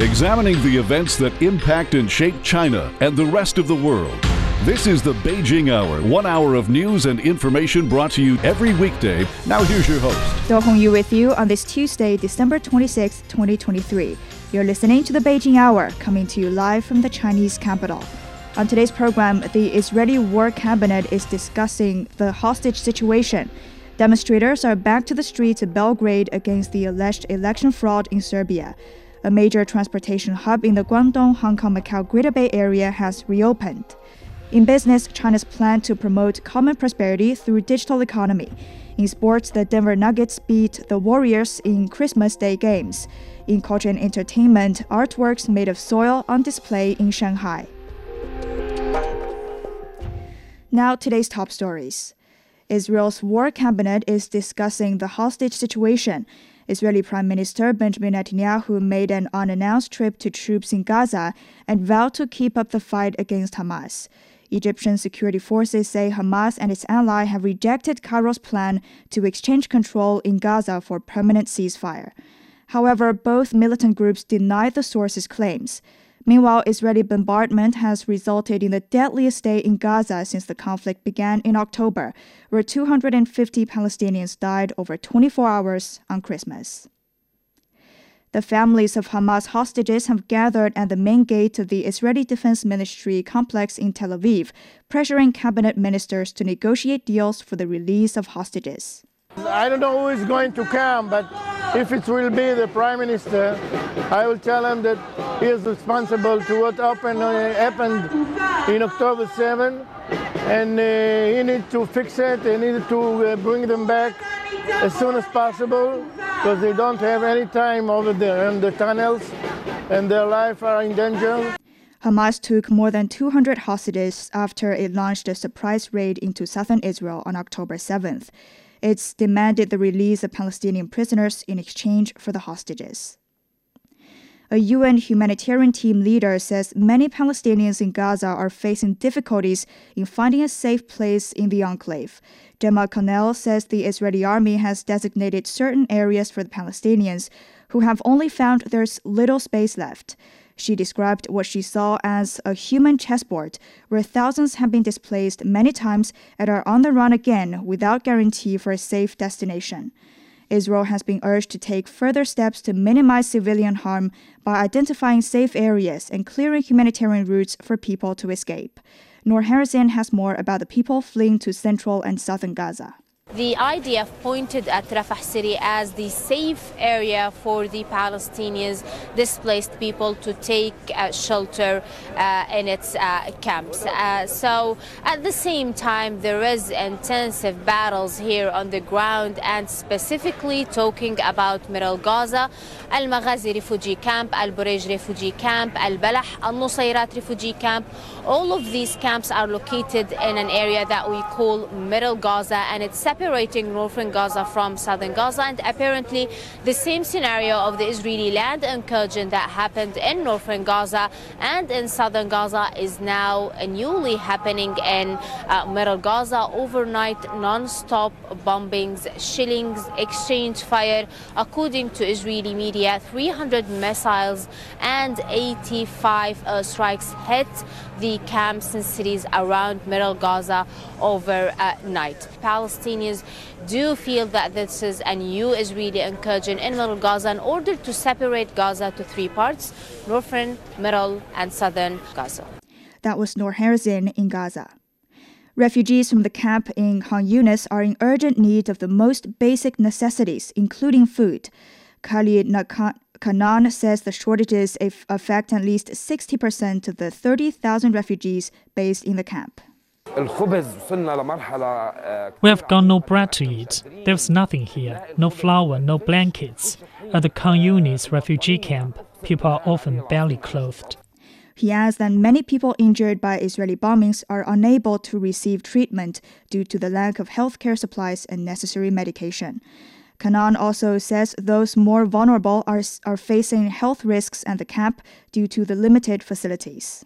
examining the events that impact and shape China and the rest of the world. This is the Beijing Hour, one hour of news and information brought to you every weekday. Now, here's your host. Do Hongyu with you on this Tuesday, December 26, 2023. You're listening to the Beijing Hour, coming to you live from the Chinese capital. On today's program, the Israeli War Cabinet is discussing the hostage situation. Demonstrators are back to the streets of Belgrade against the alleged election fraud in Serbia. A major transportation hub in the Guangdong, Hong Kong, Macau Greater Bay Area has reopened. In business, China's plan to promote common prosperity through digital economy. In sports, the Denver Nuggets beat the Warriors in Christmas Day games. In culture and entertainment, artworks made of soil on display in Shanghai. Now, today's top stories. Israel's war cabinet is discussing the hostage situation. Israeli Prime Minister Benjamin Netanyahu made an unannounced trip to troops in Gaza and vowed to keep up the fight against Hamas. Egyptian security forces say Hamas and its ally have rejected Cairo's plan to exchange control in Gaza for permanent ceasefire. However, both militant groups deny the source's claims. Meanwhile, Israeli bombardment has resulted in the deadliest day in Gaza since the conflict began in October, where 250 Palestinians died over 24 hours on Christmas. The families of Hamas hostages have gathered at the main gate of the Israeli Defense Ministry complex in Tel Aviv, pressuring cabinet ministers to negotiate deals for the release of hostages. I don't know who is going to come, but if it will be the prime minister, I will tell him that he is responsible to what happened, uh, happened in October 7, and uh, he needs to fix it. He needs to uh, bring them back as soon as possible because they don't have any time over there in the tunnels, and their life are in danger. Hamas took more than 200 hostages after it launched a surprise raid into southern Israel on October 7th. It's demanded the release of Palestinian prisoners in exchange for the hostages. A UN humanitarian team leader says many Palestinians in Gaza are facing difficulties in finding a safe place in the enclave. Gemma Connell says the Israeli army has designated certain areas for the Palestinians who have only found there's little space left. She described what she saw as a human chessboard where thousands have been displaced many times and are on the run again without guarantee for a safe destination. Israel has been urged to take further steps to minimize civilian harm by identifying safe areas and clearing humanitarian routes for people to escape. Noor Harazeen has more about the people fleeing to central and southern Gaza. The IDF pointed at Rafah City as the safe area for the Palestinians, displaced people to take uh, shelter uh, in its uh, camps. Uh, so at the same time, there is intensive battles here on the ground and specifically talking about Middle Gaza, Al Maghazi refugee camp, Al Burej refugee camp, Al Balah, Al Nusayrat refugee camp. All of these camps are located in an area that we call Middle Gaza and it's separating northern Gaza from southern Gaza. And apparently, the same scenario of the Israeli land incursion that happened in northern Gaza and in southern Gaza is now newly happening in uh, Middle Gaza. Overnight, non stop bombings, shellings, exchange fire. According to Israeli media, 300 missiles and 85 uh, strikes hit the camps and cities around Middle Gaza overnight. Palestinians do feel that this is a new Israeli incursion in Middle Gaza in order to separate Gaza to three parts northern, middle, and southern Gaza. That was Noor Harazeen in Gaza. Refugees from the camp in Khan Yunis are in urgent need of the most basic necessities, including food. Khalid Kanan says the shortages affect at least 60% of the 30,000 refugees based in the camp. We have got no bread to eat. There's nothing here, no flour, no blankets. At the Khan Yunis refugee camp, people are often barely clothed. He adds that many people injured by Israeli bombings are unable to receive treatment due to the lack of healthcare supplies and necessary medication. Kanan also says those more vulnerable are, are facing health risks at the camp due to the limited facilities.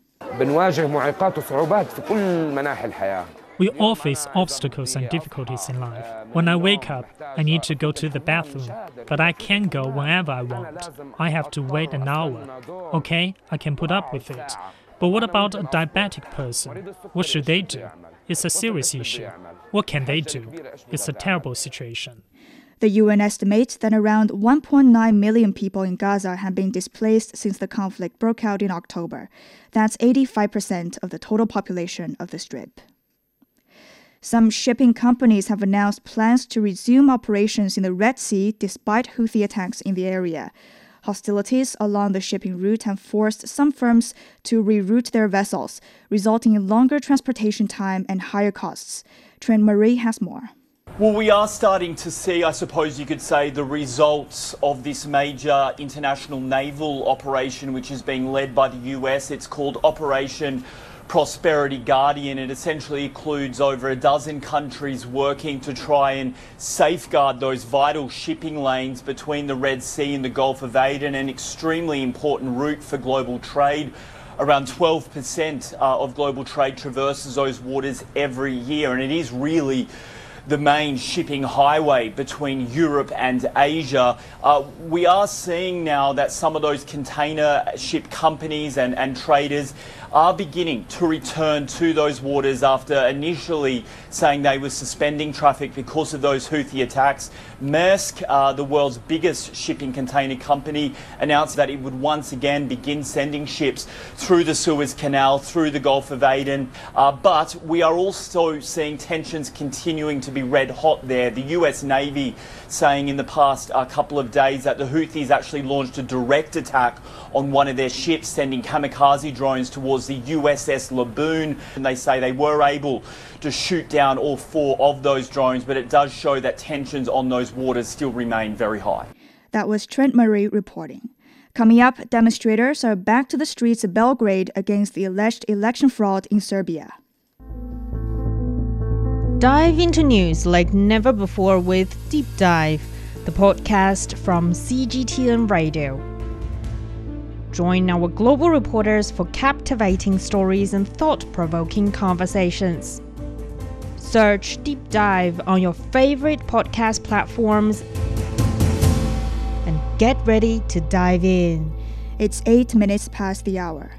We all face obstacles and difficulties in life. When I wake up, I need to go to the bathroom, but I can't go whenever I want. I have to wait an hour. Okay, I can put up with it. But what about a diabetic person? What should they do? It's a serious issue. What can they do? It's a terrible situation. The UN estimates that around 1.9 million people in Gaza have been displaced since the conflict broke out in October. That's 85% of the total population of the Strip. Some shipping companies have announced plans to resume operations in the Red Sea despite Houthi attacks in the area. Hostilities along the shipping route have forced some firms to reroute their vessels, resulting in longer transportation time and higher costs. Trent Murray has more. Well, we are starting to see, I suppose you could say, the results of this major international naval operation, which is being led by the US. It's called Operation Prosperity Guardian. It essentially includes over a dozen countries working to try and safeguard those vital shipping lanes between the Red Sea and the Gulf of Aden, an extremely important route for global trade. Around 12% uh, of global trade traverses those waters every year, and it is really the main shipping highway between Europe and Asia. Uh, we are seeing now that some of those container ship companies and, and traders are beginning to return to those waters after initially saying they were suspending traffic because of those Houthi attacks. Maersk, uh, the world's biggest shipping container company, announced that it would once again begin sending ships through the Suez Canal, through the Gulf of Aden. Uh, but we are also seeing tensions continuing to be red hot there. The US Navy saying in the past uh, couple of days that the Houthis actually launched a direct attack on one of their ships, sending kamikaze drones towards the USS Laboon. And they say they were able to shoot down all four of those drones, but it does show that tensions on those waters still remain very high. That was Trent Murray reporting. Coming up, demonstrators are back to the streets of Belgrade against the alleged election fraud in Serbia. Dive into news like never before with Deep Dive, the podcast from CGTN Radio. Join our global reporters for captivating stories and thought provoking conversations. Search Deep Dive on your favorite podcast platforms and get ready to dive in. It's eight minutes past the hour.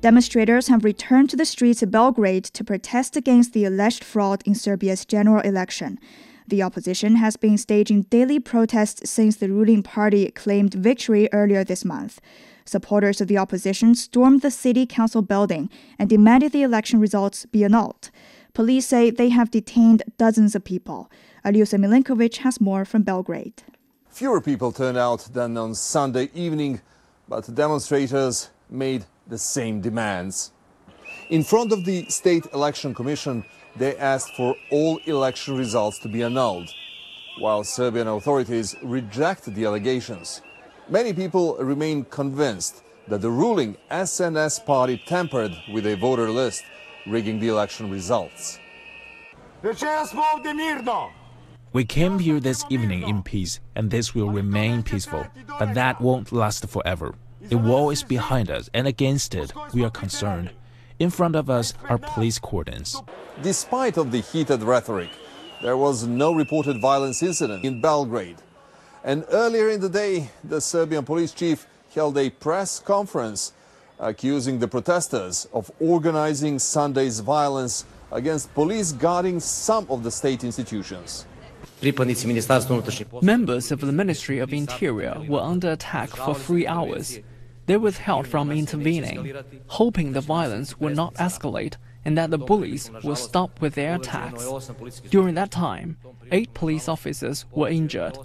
Demonstrators have returned to the streets of Belgrade to protest against the alleged fraud in Serbia's general election. The opposition has been staging daily protests since the ruling party claimed victory earlier this month. Supporters of the opposition stormed the city council building and demanded the election results be annulled. Police say they have detained dozens of people. Aljosa Milenkovic has more from Belgrade. Fewer people turned out than on Sunday evening, but the demonstrators made the same demands. In front of the State Election Commission, they asked for all election results to be annulled, while Serbian authorities rejected the allegations. Many people remain convinced that the ruling SNS party tampered with a voter list, rigging the election results. We came here this evening in peace, and this will remain peaceful, but that won't last forever. The wall is behind us, and against it, we are concerned. In front of us are police cordons. Despite of the heated rhetoric, there was no reported violence incident in Belgrade. And earlier in the day, the Serbian police chief held a press conference accusing the protesters of organizing Sunday's violence against police guarding some of the state institutions. Members of the Ministry of Interior were under attack for three hours. They withheld from intervening, hoping the violence would not escalate and that the bullies will stop with their attacks. During that time, eight police officers were injured.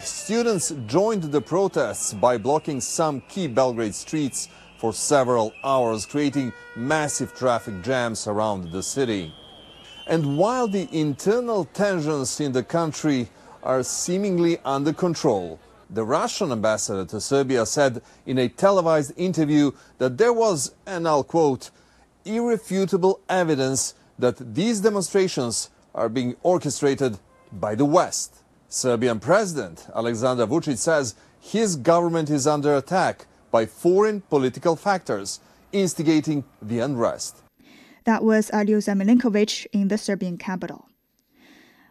Students joined the protests by blocking some key Belgrade streets for several hours, creating massive traffic jams around the city. And while the internal tensions in the country are seemingly under control, the Russian ambassador to Serbia said in a televised interview that there was, and I'll quote, irrefutable evidence that these demonstrations are being orchestrated by the West. Serbian President Aleksandar Vucic says his government is under attack by foreign political factors, instigating the unrest. That was Aljosa Milenkovic in the Serbian capital.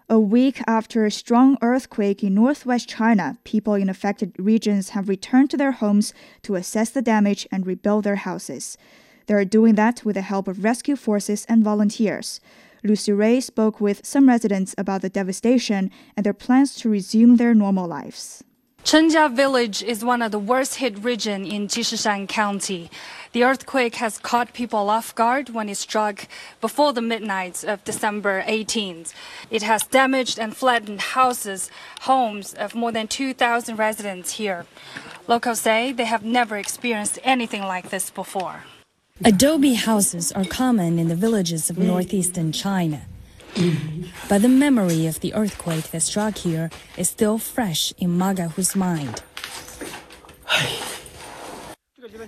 A week after a strong earthquake in northwest China, people in affected regions have returned to their homes to assess the damage and rebuild their houses. They are doing that with the help of rescue forces and volunteers. Lucy Ray spoke with some residents about the devastation and their plans to resume their normal lives. Chenjia village is one of the worst hit region in Jishishan County. The earthquake has caught people off guard when it struck before the midnight of December 18th. It has damaged and flattened houses, homes of more than 2,000 residents here. Locals say they have never experienced anything like this before. Adobe houses are common in the villages of northeastern China. But the memory of the earthquake that struck here is still fresh in Magahu's mind.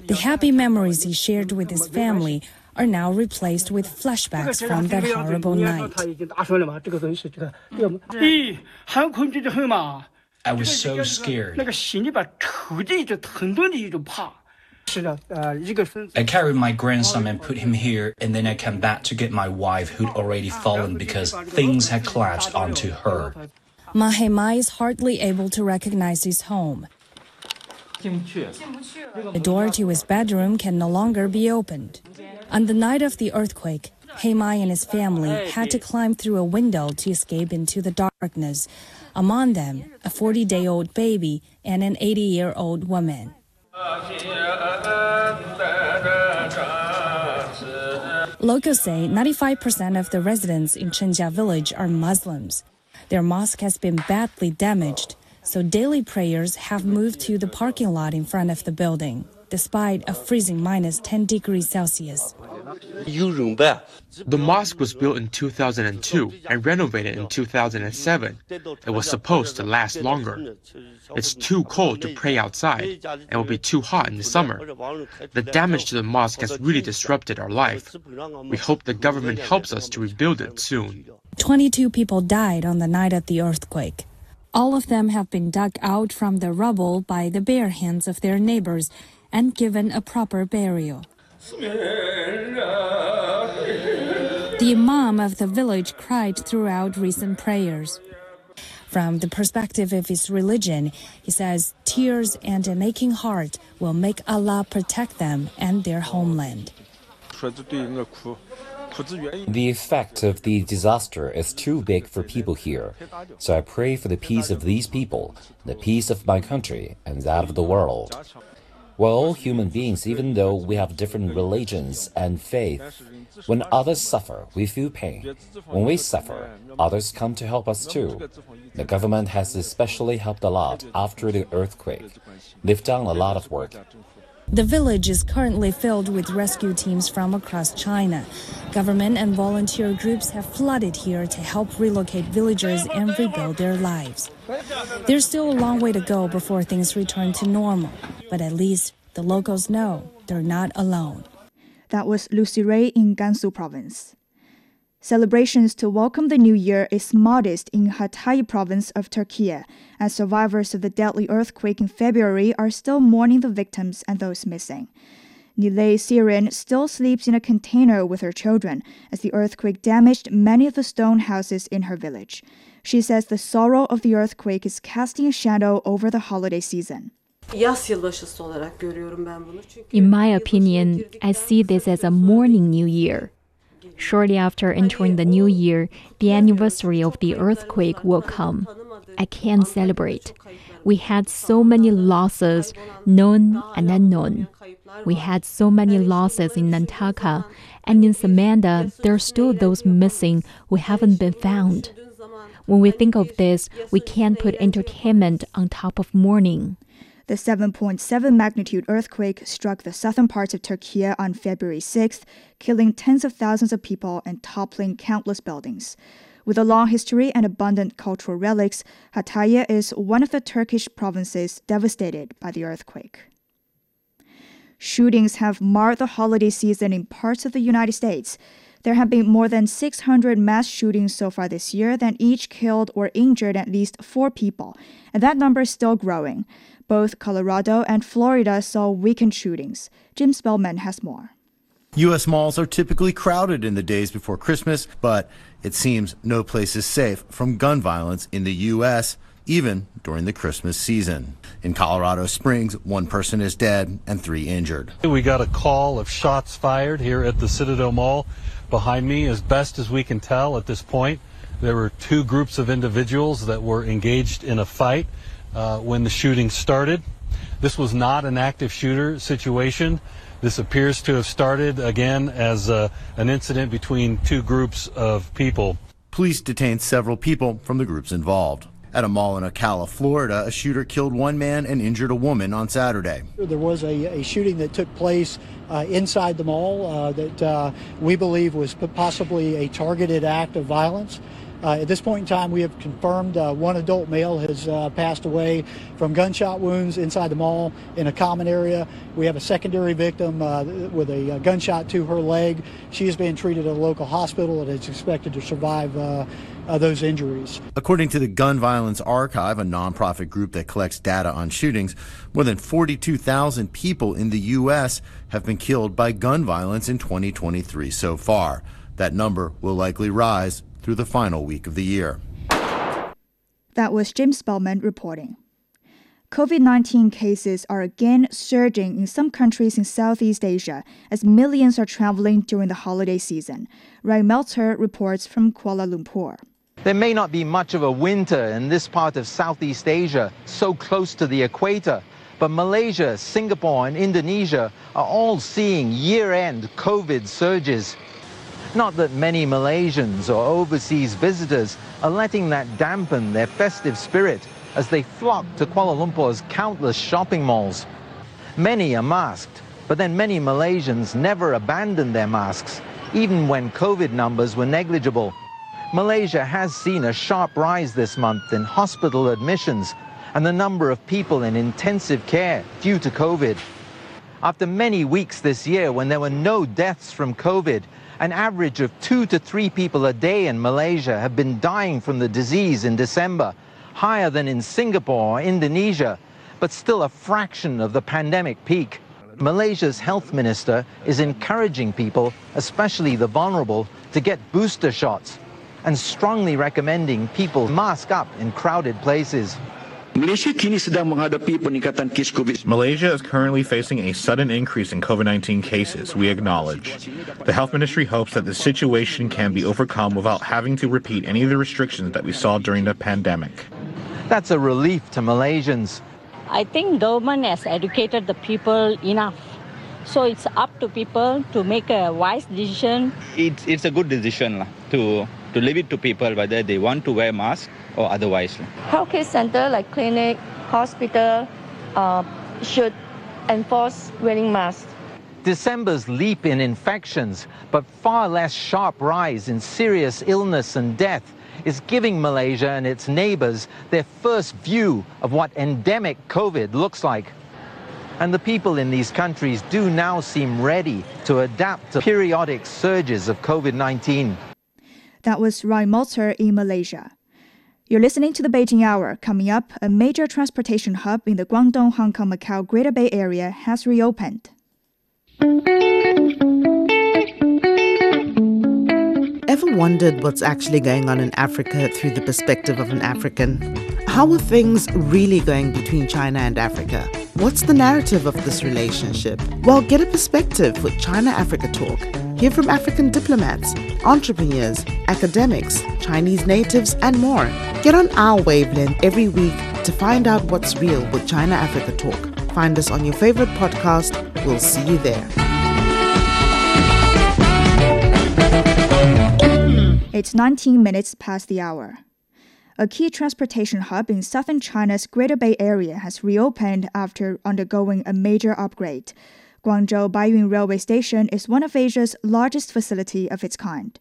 The happy memories he shared with his family are now replaced with flashbacks from that horrible night. I was so scared. I carried my grandson and put him here, and then I came back to get my wife, who'd already fallen because things had collapsed onto her. Mahema is hardly able to recognize his home. The door to his bedroom can no longer be opened. On the night of the earthquake, Heimai and his family had to climb through a window to escape into the darkness. Among them, a 40 day old baby and an 80 year old woman. Locals say 95% of the residents in Chenjia village are Muslims. Their mosque has been badly damaged, so daily prayers have moved to the parking lot in front of the building, despite a freezing minus 10 degrees Celsius. The mosque was built in 2002 and renovated in 2007. It was supposed to last longer. It's too cold to pray outside and will be too hot in the summer. The damage to the mosque has really disrupted our life. We hope the government helps us to rebuild it soon. 22 people died on the night of the earthquake. All of them have been dug out from the rubble by the bare hands of their neighbors and given a proper burial. The Imam of the village cried throughout recent prayers. From the perspective of his religion, he says tears and an aching heart will make Allah protect them and their homeland. The effect of the disaster is too big for people here, so I pray for the peace of these people, the peace of my country, and that of the world. We're all human beings, even though we have different religions and faith. When others suffer, we feel pain. When we suffer, others come to help us too. The government has especially helped a lot after the earthquake. They've done a lot of work. The village is currently filled with rescue teams from across China. Government and volunteer groups have flooded here to help relocate villagers and rebuild their lives. There's still a long way to go before things return to normal, but at least the locals know they're not alone. That was Lucy Ray in Gansu province. Celebrations to welcome the new year is modest in Hatay province of Turkey, as survivors of the deadly earthquake in February are still mourning the victims and those missing. Nilay Sirin still sleeps in a container with her children as the earthquake damaged many of the stone houses in her village. She says the sorrow of the earthquake is casting a shadow over the holiday season. In my opinion, I see this as a mourning new year. Shortly after entering the new year, the anniversary of the earthquake will come. I can't celebrate. We had so many losses, known and unknown. We had so many losses in Antakya, and in Samandag, there are still those missing who haven't been found. When we think of this, we can't put entertainment on top of mourning. The 7.7 magnitude earthquake struck the southern parts of Turkey on February 6th, killing tens of thousands of people and toppling countless buildings. With a long history and abundant cultural relics, Hatay is one of the Turkish provinces devastated by the earthquake. Shootings have marred the holiday season in parts of the United States. There have been more than 600 mass shootings so far this year that each killed or injured at least four people, and that number is still growing. Both Colorado and Florida saw weekend shootings. Jim Spellman has more. U.S. malls are typically crowded in the days before Christmas, but it seems no place is safe from gun violence in the U.S., even during the Christmas season. In Colorado Springs, one person is dead and three injured. We got a call of shots fired here at the Citadel Mall behind me. As best as we can tell at this point, there were two groups of individuals that were engaged in a fight uh, when the shooting started. This was not an active shooter situation. This appears to have started again as uh, an incident between two groups of people. Police detained several people from the groups involved. At a mall in Ocala, Florida, a shooter killed one man and injured a woman on Saturday. There was a, a shooting that took place uh, inside the mall uh, that uh, we believe was possibly a targeted act of violence. Uh, at this point in time, we have confirmed uh, one adult male has uh, passed away from gunshot wounds inside the mall in a common area. We have a secondary victim with a, a, gunshot to her leg. She is being treated at a local hospital and is expected to survive uh, those injuries. According to the Gun Violence Archive, a nonprofit group that collects data on shootings, more than 42,000 people in the U.S. have been killed by gun violence in 2023 so far. That number will likely rise through the final week of the year. That was Jim Spellman reporting. COVID 19 cases are again surging in some countries in Southeast Asia as millions are traveling during the holiday season. Rian Maelzer reports from Kuala Lumpur. There may not be much of a winter in this part of Southeast Asia, so close to the equator, but Malaysia, Singapore, and Indonesia are all seeing year end COVID surges. Not that many Malaysians or overseas visitors are letting that dampen their festive spirit as they flock to Kuala Lumpur's countless shopping malls. Many are masked, but then many Malaysians never abandoned their masks, even when COVID numbers were negligible. Malaysia has seen a sharp rise this month in hospital admissions and the number of people in intensive care due to COVID. After many weeks this year when there were no deaths from COVID, an average of two to three people a day in Malaysia have been dying from the disease in December, higher than in Singapore or Indonesia, but still a fraction of the pandemic peak. Malaysia's health minister is encouraging people, especially the vulnerable, to get booster shots and strongly recommending people mask up in crowded places. Malaysia kini sedang menghadapi peningkatan kes COVID. Malaysia is currently facing a sudden increase in COVID-19 cases, we acknowledge. The health ministry hopes that the situation can be overcome without having to repeat any of the restrictions that we saw during the pandemic. That's a relief to Malaysians. I think government has educated the people enough. So it's up to people to make a wise decision. It's, it's a good decision to, to leave it to people whether they want to wear mask or otherwise. Healthcare center like clinic, hospital uh, should enforce wearing masks. December's leap in infections, but far less sharp rise in serious illness and death is giving Malaysia and its neighbors their first view of what endemic COVID looks like. And the people in these countries do now seem ready to adapt to periodic surges of COVID 19. That was Rian Maelzer in Malaysia. You're listening to the Beijing Hour. Coming up, a major transportation hub in the Guangdong, Hong Kong, Macau Greater Bay Area has reopened. Ever wondered what's actually going on in Africa through the perspective of an African? How are things really going between China and Africa? What's the narrative of this relationship? Well, get a perspective with China Africa Talk. Hear from African diplomats, entrepreneurs, academics, Chinese natives, and more. Get on our wavelength every week to find out what's real with China Africa Talk. Find us on your favorite podcast. We'll see you there. It's 19 minutes past the hour. A key transportation hub in southern China's Greater Bay Area has reopened after undergoing a major upgrade. Guangzhou Baiyun Railway Station is one of Asia's largest facility of its kind.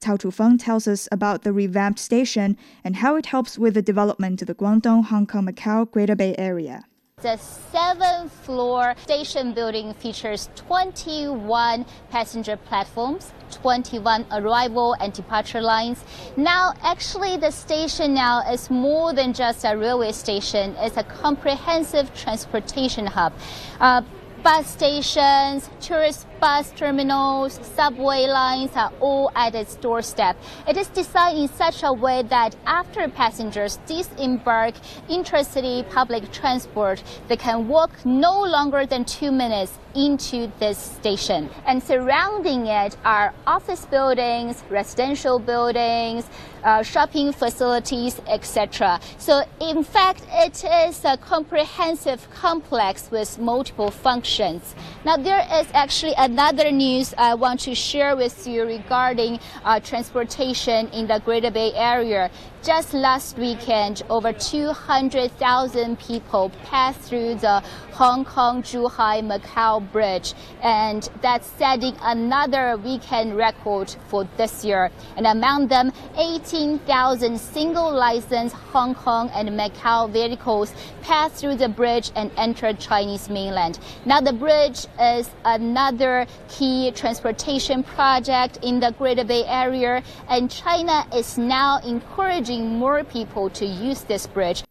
Cao Chufeng tells us about the revamped station and how it helps with the development of the Guangdong, Hong Kong, Macau Greater Bay Area. The seventh floor station building features 21 passenger platforms, 21 arrival and departure lines. Now, actually, the station now is more than just a railway station. It's a comprehensive transportation hub. Uh, bus stations, tourist bus terminals, subway lines are all at its doorstep. It is designed in such a way that after passengers disembark intercity public transport, they can walk no longer than two minutes into this station. And surrounding it are office buildings, residential buildings, uh, shopping facilities, etc. So in fact, it is a comprehensive complex with multiple functions. Now there is actually another news I want to share with you regarding uh, transportation in the Greater Bay Area. Just last weekend, over 200,000 people passed through the Hong Kong Zhuhai Macau Bridge, and that's setting another weekend record for this year. And among them, 18,000 single licensed Hong Kong and Macau vehicles passed through the bridge and entered Chinese mainland. Now, the bridge is another key transportation project in the Greater Bay Area, and China is now encouraging encouraging more people to use this bridge.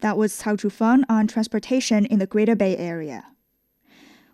That was Cao Zhufeng on transportation in the Greater Bay Area.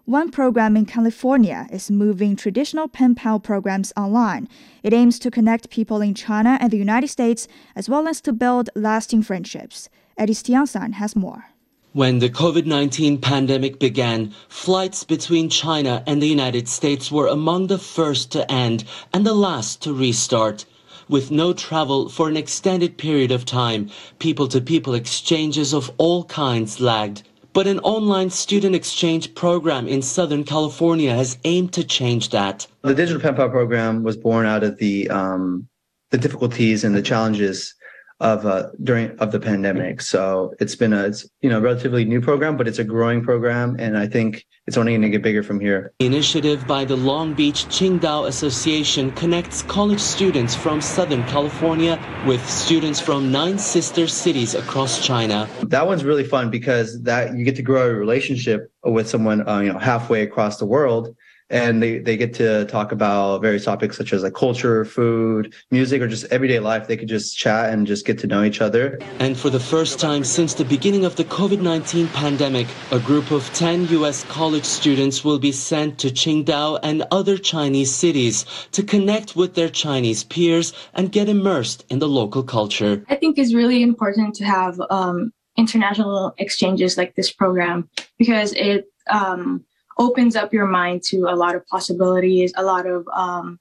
One program in California is moving traditional pen pal programs online. It aims to connect people in China and the United States as well as to build lasting friendships. Eddie Stiansan has more. When the COVID 19 pandemic began, flights between China and the United States were among the first to end and the last to restart with no travel for an extended period of time, people-to-people exchanges of all kinds lagged. But an online student exchange program in Southern California has aimed to change that. The Digital Pen Pal program was born out of the um, the difficulties and the challenges of uh, during of the pandemic. So it's been a it's, you know relatively new program, but it's a growing program, and I think it's only going to get bigger from here. The initiative by the Long Beach Qingdao Association connects college students from Southern California with students from nine sister cities across China. That one's really fun because that you get to grow a relationship with someone uh, you know halfway across the world and they, they get to talk about various topics such as like culture, food, music, or just everyday life. They could just chat and just get to know each other. And for the first time since the beginning of the COVID 19 pandemic, a group of 10 U.S. college students will be sent to Qingdao and other Chinese cities to connect with their Chinese peers and get immersed in the local culture. I think it's really important to have um, international exchanges like this program because it um, opens up your mind to a lot of possibilities, a lot of um,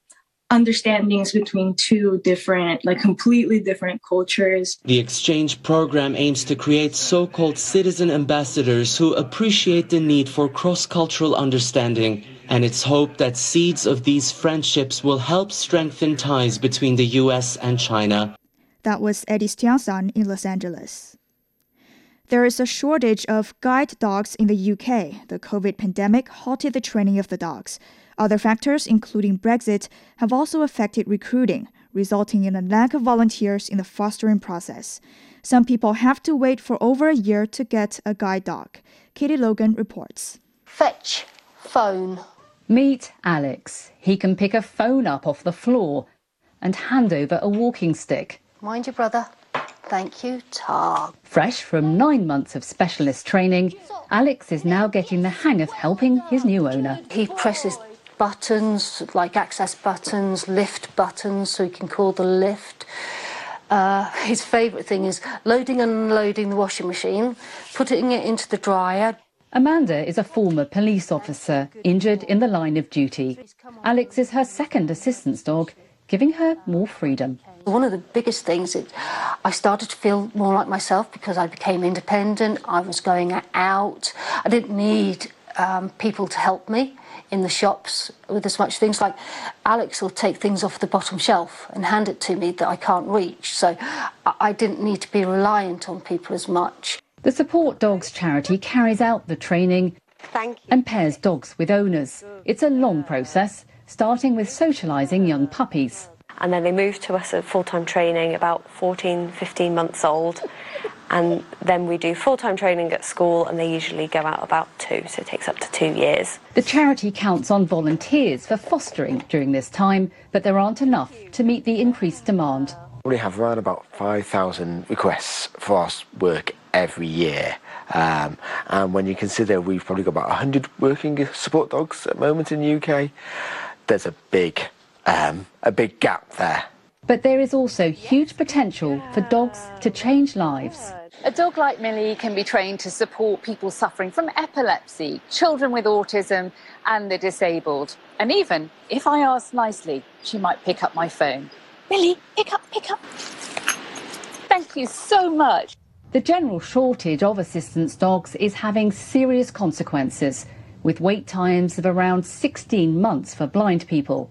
understandings between two different, like completely different cultures. The exchange program aims to create so called citizen ambassadors who appreciate the need for cross cultural understanding. And it's hoped that seeds of these friendships will help strengthen ties between the US and China. That was Eddie Stiansan in Los Angeles. There is a shortage of guide dogs in the UK. The COVID pandemic halted the training of the dogs. Other factors, including Brexit, have also affected recruiting, resulting in a lack of volunteers in the fostering process. Some people have to wait for over a year to get a guide dog. Katie Logan reports. Fetch, phone. Meet Alex. He can pick a phone up off the floor and hand over a walking stick. Mind your brother. Thank you, Tar. Fresh from nine months of specialist training, Alex is now getting the hang of helping his new owner. He presses buttons, like access buttons, lift buttons, so he can call the lift. Uh, his favourite thing is loading and unloading the washing machine, putting it into the dryer. Amanda is a former police officer injured in the line of duty. Alex is her second assistance dog, giving her more freedom. One of the biggest things is I started to feel more like myself because I became independent. I was going out. I didn't need um, people to help me in the shops with as much things like Alex will take things off the bottom shelf and hand it to me that I can't reach. So I didn't need to be reliant on people as much. The Support Dogs charity carries out the training and pairs dogs with owners. It's a long process, starting with socialising young puppies and then they move to us at full-time training about 14, 15 months old. And then we do full-time training at school and they usually go out about two, so it takes up to two years. The charity counts on volunteers for fostering during this time, but there aren't enough to meet the increased demand. We have around about 5,000 requests for our work every year. Um, and when you consider we've probably got about 100 working support dogs at the moment in the UK, there's a big, um, a big gap there. But there is also huge potential for dogs to change lives. A dog like Millie can be trained to support people suffering from epilepsy, children with autism, and the disabled. And even if I ask nicely, she might pick up my phone. Millie, pick up, pick up. Thank you so much. The general shortage of assistance dogs is having serious consequences, with wait times of around 16 months for blind people.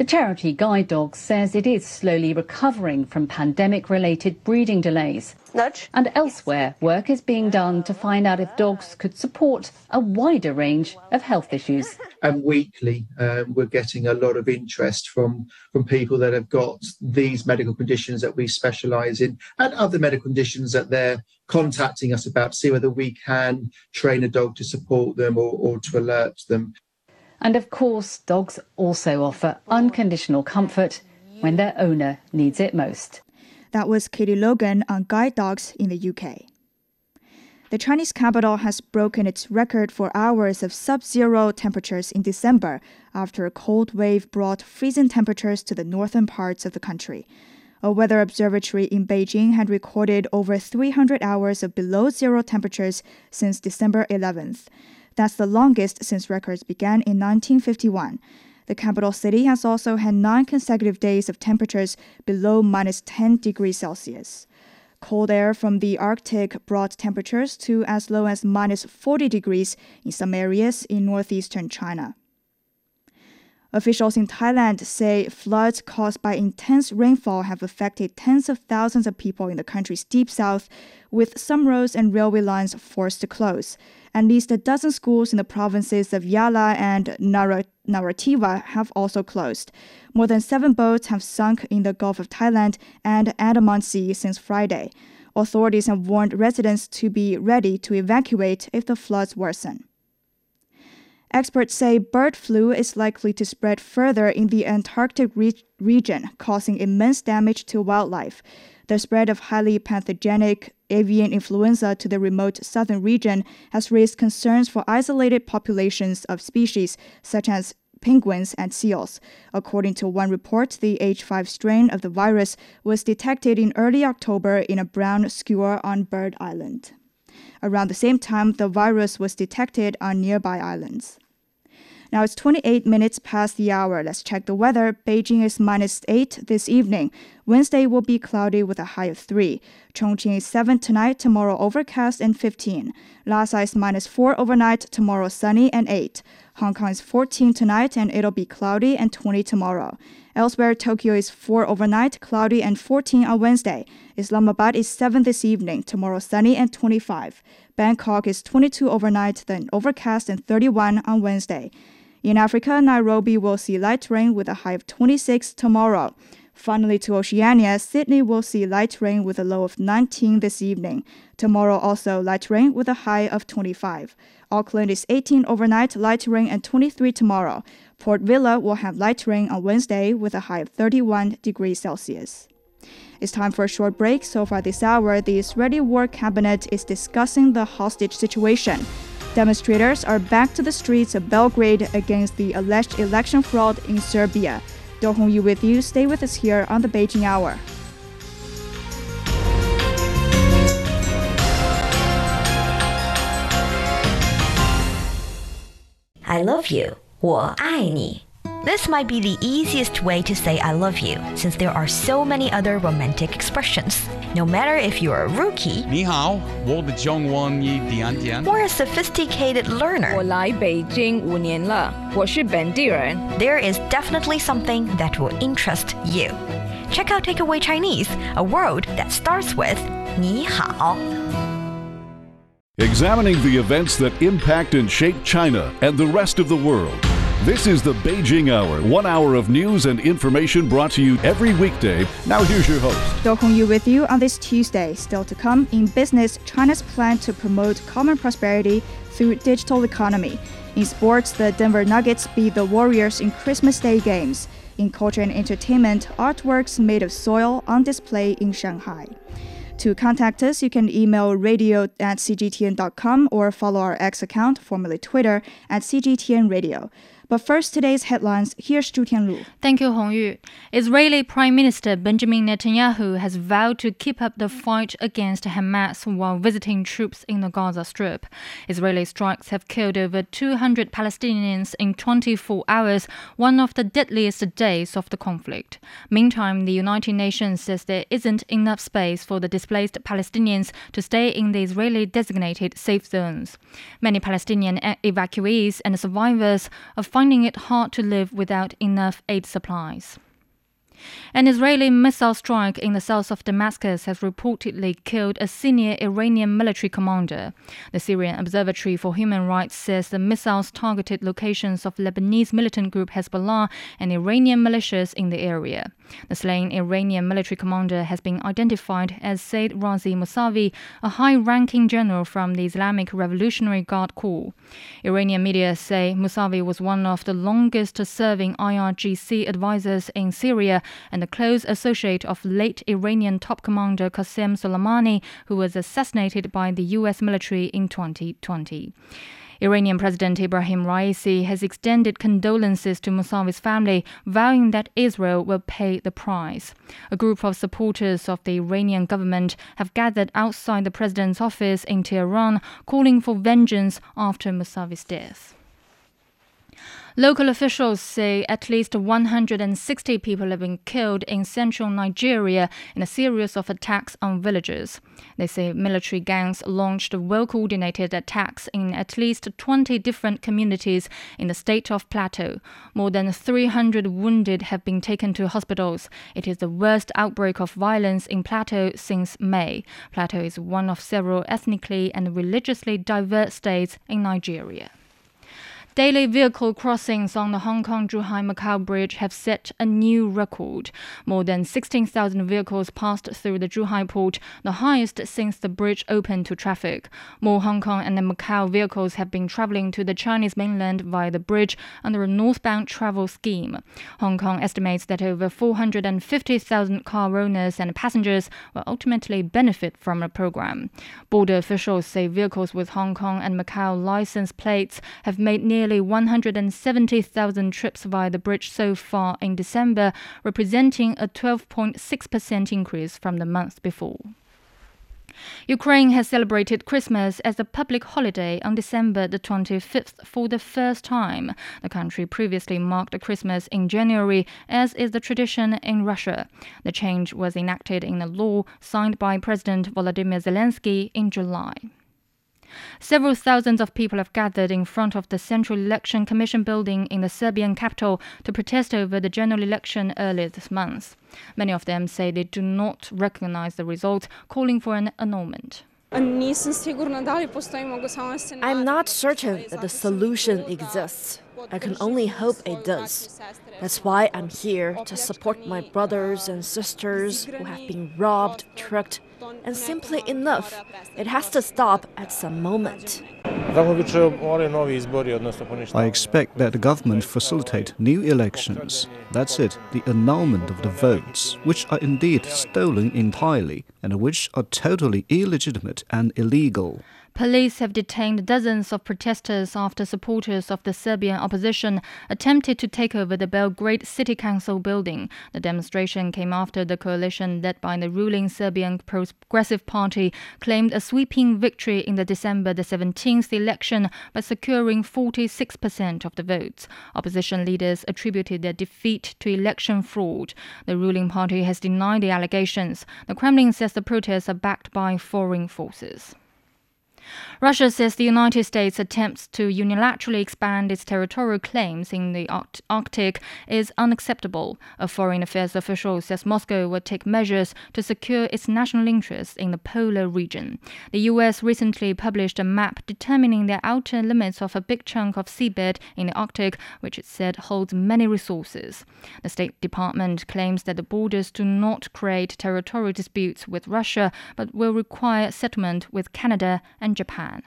The charity Guide Dogs says it is slowly recovering from pandemic related breeding delays. Nudge. And elsewhere, work is being done to find out if dogs could support a wider range of health issues. And weekly, um, we're getting a lot of interest from, from people that have got these medical conditions that we specialise in and other medical conditions that they're contacting us about, see whether we can train a dog to support them or, or to alert them. And of course, dogs also offer unconditional comfort when their owner needs it most. That was Katie Logan on guide dogs in the UK. The Chinese capital has broken its record for hours of sub zero temperatures in December after a cold wave brought freezing temperatures to the northern parts of the country. A weather observatory in Beijing had recorded over 300 hours of below zero temperatures since December 11th. That's the longest since records began in 1951. The capital city has also had nine consecutive days of temperatures below minus 10 degrees Celsius. Cold air from the Arctic brought temperatures to as low as minus 40 degrees in some areas in northeastern China. Officials in Thailand say floods caused by intense rainfall have affected tens of thousands of people in the country's deep south, with some roads and railway lines forced to close. At least a dozen schools in the provinces of Yala and Narathiwat have also closed. More than seven boats have sunk in the Gulf of Thailand and Andaman Sea since Friday. Authorities have warned residents to be ready to evacuate if the floods worsen. Experts say bird flu is likely to spread further in the Antarctic re- region, causing immense damage to wildlife. The spread of highly pathogenic avian influenza to the remote southern region has raised concerns for isolated populations of species such as penguins and seals. According to one report, the H5 strain of the virus was detected in early October in a brown skua on Bird Island. Around the same time, the virus was detected on nearby islands. Now it's 28 minutes past the hour. Let's check the weather. Beijing is minus 8 this evening. Wednesday will be cloudy with a high of 3. Chongqing is 7 tonight, tomorrow overcast and 15. Lhasa is minus 4 overnight, tomorrow sunny and 8. Hong Kong is 14 tonight and it'll be cloudy and 20 tomorrow. Elsewhere, Tokyo is 4 overnight, cloudy and 14 on Wednesday. Islamabad is 7 this evening, tomorrow sunny and 25. Bangkok is 22 overnight, then overcast and 31 on Wednesday. In Africa, Nairobi will see light rain with a high of 26 tomorrow. Finally, to Oceania, Sydney will see light rain with a low of 19 this evening. Tomorrow, also light rain with a high of 25. Auckland is 18 overnight, light rain, and 23 tomorrow. Port Vila will have light rain on Wednesday with a high of 31 degrees Celsius. It's time for a short break. So far this hour, the Israeli War Cabinet is discussing the hostage situation. Demonstrators are back to the streets of Belgrade against the alleged election fraud in Serbia. Do Hong Yu with you. Stay with us here on the Beijing Hour. I love you. 我爱你. This might be the easiest way to say I love you, since there are so many other romantic expressions. No matter if you're a rookie 你好，我的中文一点点。 or a sophisticated learner, 我来北京五年了，我是本地人。 there is definitely something that will interest you. Check out Takeaway Chinese, a word that starts with 你好. Examining the events that impact and shape China and the rest of the world. This is the Beijing Hour, one hour of news and information brought to you every weekday. Now, here's your host. Do Hong Yu with you on this Tuesday. Still to come in business, China's plan to promote common prosperity through digital economy. In sports, the Denver Nuggets beat the Warriors in Christmas Day games. In culture and entertainment, artworks made of soil on display in Shanghai. To contact us, you can email radio at cgtn.com or follow our X account, formerly Twitter, at cgtn radio. But first, today's headlines. Here's Zhu Tianlu. Thank you, Hong Yu. Israeli Prime Minister Benjamin Netanyahu has vowed to keep up the fight against Hamas while visiting troops in the Gaza Strip. Israeli strikes have killed over 200 Palestinians in 24 hours, one of the deadliest days of the conflict. Meantime, the United Nations says there isn't enough space for the displaced Palestinians to stay in the Israeli designated safe zones. Many Palestinian evacuees and survivors are finding it hard to live without enough aid supplies. An Israeli missile strike in the south of Damascus has reportedly killed a senior Iranian military commander. The Syrian Observatory for Human Rights says the missiles targeted locations of Lebanese militant group Hezbollah and Iranian militias in the area. The slain Iranian military commander has been identified as Sayyed Razi Mousavi, a high ranking general from the Islamic Revolutionary Guard Corps. Iranian media say Mousavi was one of the longest serving IRGC advisors in Syria and a close associate of late Iranian top commander Qasem Soleimani, who was assassinated by the U.S. military in 2020. Iranian President Ibrahim Raisi has extended condolences to Mousavi's family, vowing that Israel will pay the price. A group of supporters of the Iranian government have gathered outside the president's office in Tehran, calling for vengeance after Mousavi's death. Local officials say at least 160 people have been killed in central Nigeria in a series of attacks on villages. They say military gangs launched well coordinated attacks in at least 20 different communities in the state of Plateau. More than 300 wounded have been taken to hospitals. It is the worst outbreak of violence in Plateau since May. Plateau is one of several ethnically and religiously diverse states in Nigeria. Daily vehicle crossings on the Hong Kong Zhuhai Macau Bridge have set a new record. More than 16,000 vehicles passed through the Zhuhai port, the highest since the bridge opened to traffic. More Hong Kong and Macau vehicles have been traveling to the Chinese mainland via the bridge under a northbound travel scheme. Hong Kong estimates that over 450,000 car owners and passengers will ultimately benefit from the program. Border officials say vehicles with Hong Kong and Macau license plates have made nearly nearly 170,000 trips via the bridge so far in December, representing a 12.6% increase from the month before. Ukraine has celebrated Christmas as a public holiday on December the 25th for the first time. The country previously marked Christmas in January, as is the tradition in Russia. The change was enacted in a law signed by President Volodymyr Zelensky in July. Several thousands of people have gathered in front of the Central Election Commission building in the Serbian capital to protest over the general election earlier this month. Many of them say they do not recognize the result, calling for an annulment. I'm not certain that the solution exists. I can only hope it does. That's why I'm here to support my brothers and sisters who have been robbed, tricked, and simply enough, it has to stop at some moment. I expect that the government facilitate new elections. That's it, the annulment of the votes, which are indeed stolen entirely and which are totally illegitimate and illegal. Police have detained dozens of protesters after supporters of the Serbian opposition attempted to take over the Belgrade City Council building. The demonstration came after the coalition led by the ruling Serbian Progressive Party claimed a sweeping victory in the December the 17th election by securing 46% of the votes. Opposition leaders attributed their defeat to election fraud. The ruling party has denied the allegations. The Kremlin says the protests are backed by foreign forces. Russia says the United States' attempts to unilaterally expand its territorial claims in the Arctic is unacceptable. A foreign affairs official says Moscow will take measures to secure its national interests in the polar region. The U.S. recently published a map determining the outer limits of a big chunk of seabed in the Arctic, which it said holds many resources. The State Department claims that the borders do not create territorial disputes with Russia, but will require settlement with Canada and Japan.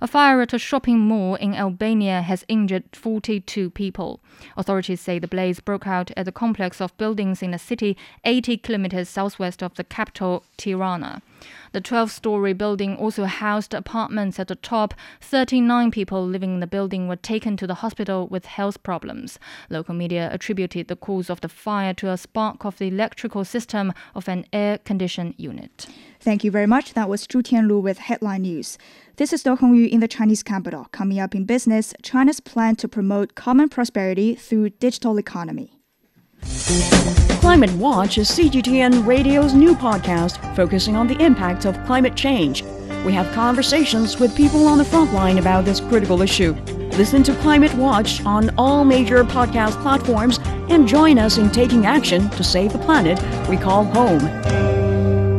A fire at a shopping mall in Albania has injured 42 people. Authorities say the blaze broke out at a complex of buildings in a city 80 kilometers southwest of the capital, Tirana. The 12 story building also housed apartments at the top. 39 people living in the building were taken to the hospital with health problems. Local media attributed the cause of the fire to a spark of the electrical system of an air conditioned unit. Thank you very much. That was Zhu Tianlu with headline news. This is Do Hongyu in the Chinese capital. Coming up in business, China's plan to promote common prosperity through digital economy. Climate Watch is CGTN Radio's new podcast focusing on the impact of climate change. We have conversations with people on the front line about this critical issue. Listen to Climate Watch on all major podcast platforms and join us in taking action to save the planet we call home.